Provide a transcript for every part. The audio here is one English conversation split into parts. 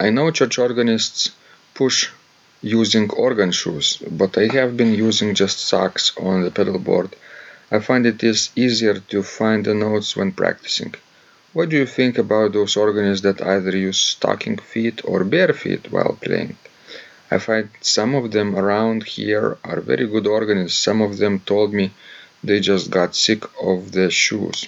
I know church organists push using organ shoes, but I have been using just socks on the pedal board. I find it is easier to find the notes when practicing. What do you think about those organists that either use stocking feet or bare feet while playing? I find some of them around here are very good organists. Some of them told me they just got sick of the shoes.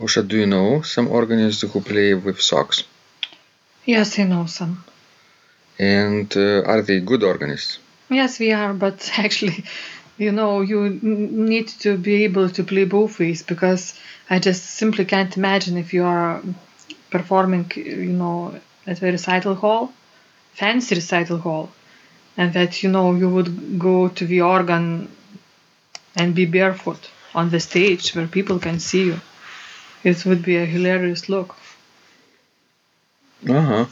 Aušra, do you know some organists who play with socks? Yes, I know some. And uh, are they good organists? Yes, we are, but actually, you know, you n- need to be able to play both ways because I just simply can't imagine if you are performing, you know, at a recital hall, fancy recital hall, and that, you know, you would go to the organ and be barefoot on the stage where people can see you. It would be a hilarious look. Uh huh.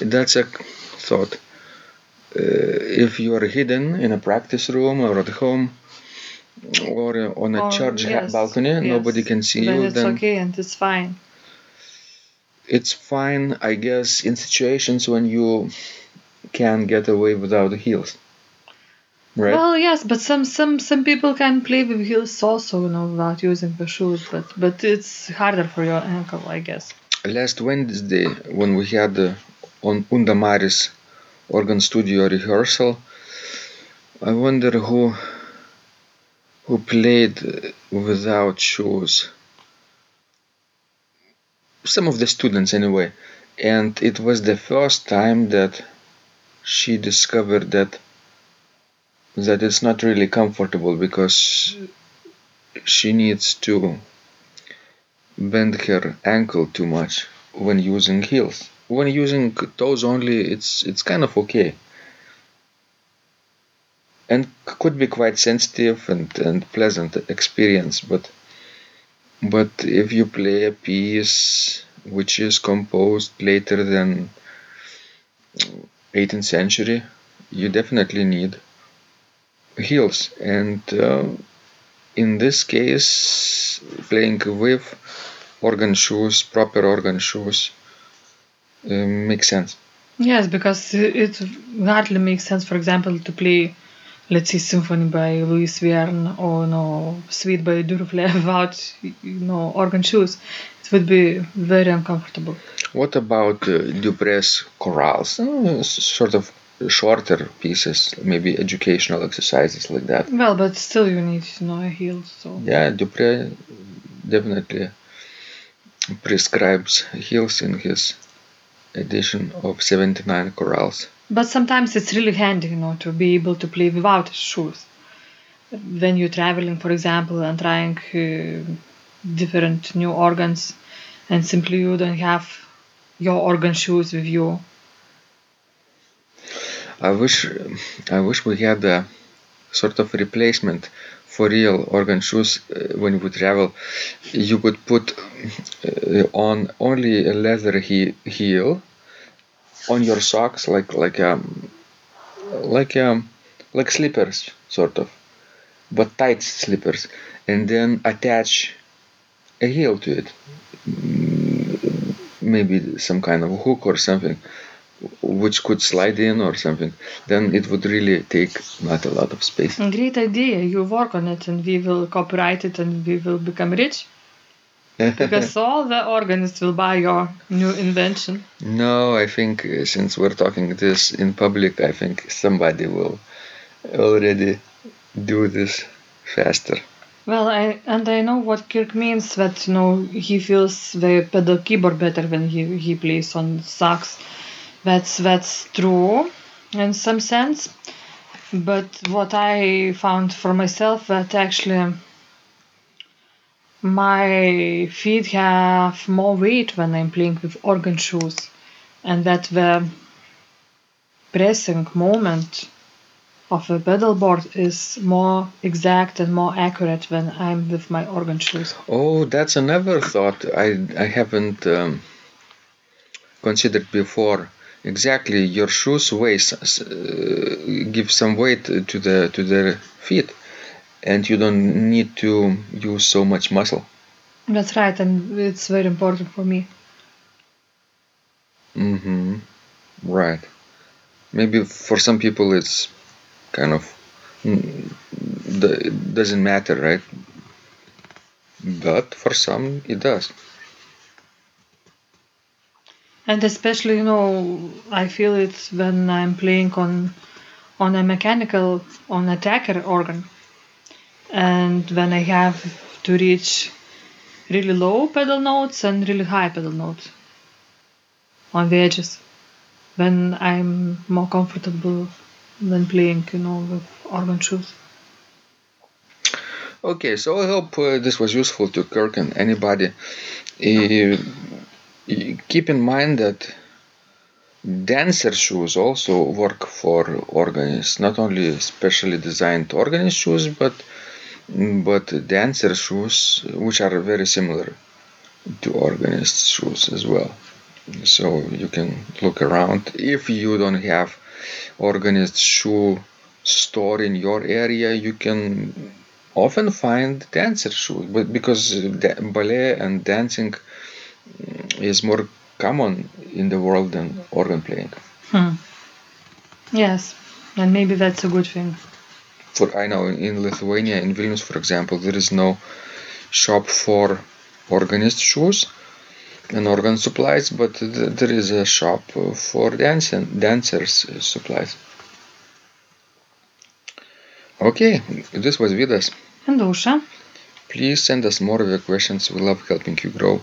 That's a thought. Uh, if you are hidden in a practice room or at home or uh, on a Or- church yes, balcony, yes. nobody can see then you, it's then okay and it's fine. it's fine, I guess, in situations when you can get away without the heels. Right? Well, yes, but some some some people can play with heels also, you know, without using the shoes. But but it's harder for your ankle, I guess. Last Wednesday, when we had uh, on Undamaris organ studio rehearsal, I wonder who who played without shoes. Some of the students, anyway, and it was the first time that she discovered that that it's not really comfortable because she needs to bend her ankle too much when using heels. When using toes only, it's it's kind of okay, and could be quite sensitive and, and pleasant experience. But but if you play a piece which is composed later than 18th century, you definitely need heels. And uh, in this case, playing with organ shoes, proper organ shoes, uh, makes sense. Yes, because it hardly makes sense, for example, to play, let's say, symphony by Louis Vierne or no suite by Duruflé without you know organ shoes. It would be very uncomfortable. What about uh, Dupre's chorales? Uh, sort of shorter pieces, maybe educational exercises like that. Well, but still, you need you know a heel. So Yeah, Dupre definitely prescribes heels in his edition of 79 chorales. But sometimes it's really handy, you know, to be able to play without shoes. When you're traveling, for example, and trying uh, different new organs, and simply you don't have your organ shoes with you. I wish I wish we had a sort of replacement for real organ shoes uh, when we travel. You would put uh, on only a leather he- heel on your socks, like like a like um, like slippers, sort of, but tight slippers, and then attach a heel to it. Mm, Maybe some kind of hook or something, which could slide in or something. Then it would really take not a lot of space. Great idea. You work on it and we will copyright it and we will become rich. Because all the organists will buy your new invention. No, I think uh, since we're talking this in public, I think somebody will already do this faster. Well, I and I know what Kirk means that you know he feels the pedal keyboard better when he, he plays on sax. That's that's true in some sense. But what I found for myself that actually my feet have more weight when I'm playing with organ shoes, and that the pressing moment of a pedal board is more exact and more accurate when I'm with my organ shoes. Oh, that's another thought I I haven't um, considered before. Exactly, your shoes weigh s- s- uh, give some weight to the to the feet, and you don't need to use so much muscle. That's right, and it's very important for me. Mm-hmm. Right. Maybe for some people it's kind of mm, it doesn't matter, right? But for some it does. And especially, you know, I feel it when I'm playing on on a mechanical on a tracker organ, and when I have to reach really low pedal notes and really high pedal notes on the edges, when I'm more comfortable when playing, you know, with organ shoes. Okay, so I hope uh, this was useful to Kirk and anybody. Uh, keep in mind that dancer shoes also work for organists, not only specially designed organist shoes, but but dancer shoes which are very similar to organist shoes as well. So you can look around. If you don't have organist shoe store in your area, you can often find dancer shoes, but because ballet and dancing is more common in the world than organ playing. Hmm. Yes, and maybe that's a good thing. For I know in Lithuania, in Vilnius, for example, there is no shop for organist shoes and organ supplies, but th- there is a shop for dancing dancers supplies. Okay, this was Vidas. And Ausra, Please send us more of your questions. We love helping you grow.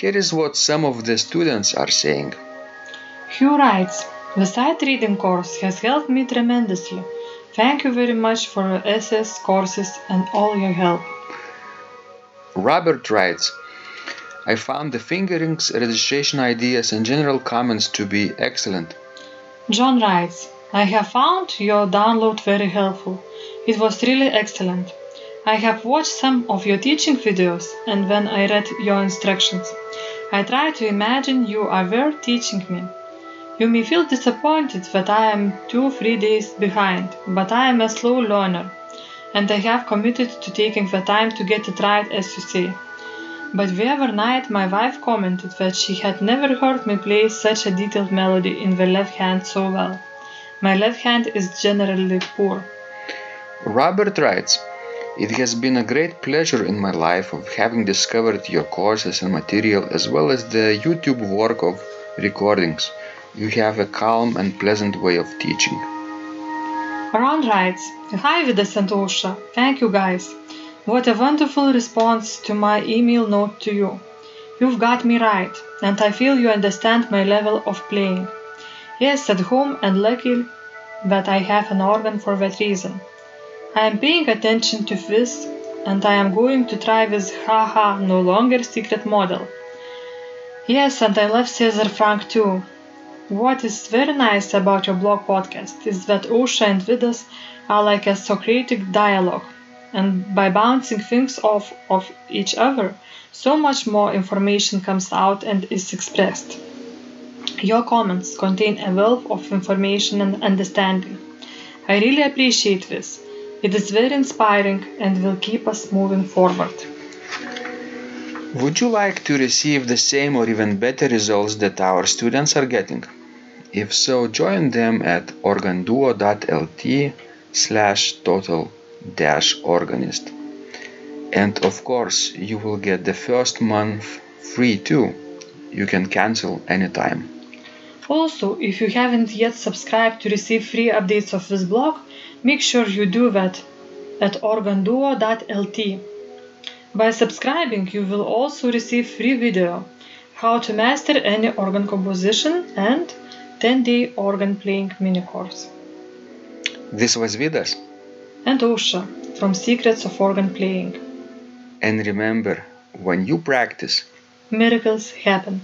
Here is what some of the students are saying. Hugh writes, The sight reading course has helped me tremendously. Thank you very much for your essays, courses and all your help. Robert writes, I found the fingerings, registration ideas, and general comments to be excellent. John writes, I have found your download very helpful. It was really excellent. I have watched some of your teaching videos and when I read your instructions, I tried to imagine you are there teaching me. You may feel disappointed that I am two three days behind, but I am a slow learner and I have committed to taking the time to get it right as you say. But the other night my wife commented that she had never heard me play such a detailed melody in the left hand so well. My left hand is generally poor. Robert writes, It has been a great pleasure in my life of having discovered your courses and material as well as the YouTube work of recordings. You have a calm and pleasant way of teaching. Ron writes, Hi Vidas and thank you guys. What a wonderful response to my email note to you. You've got me right, and I feel you understand my level of playing. Yes, at home and lucky that I have an organ for that reason. I am paying attention to this and I am going to try this haha no longer secret model. Yes, and I love Cesar Franck too. What is very nice about your blog podcast is that Aušra and Vidas are like a Socratic dialogue, and by bouncing things off of each other, so much more information comes out and is expressed. Your comments contain a wealth of information and understanding. I really appreciate this. It is very inspiring and will keep us moving forward. Would you like to receive the same or even better results that our students are getting? If so, join them at organduo.lt slash total dash organist. And of course, you will get the first month free too. You can cancel anytime. Also, if you haven't yet subscribed to receive free updates of this blog, make sure you do that at organduo.lt. By subscribing, you will also receive free video, how to master any organ composition and 10-day organ playing mini course. This was Vidas. And Aušra from Secrets of Organ Playing. And remember, when you practice, Miracles happen.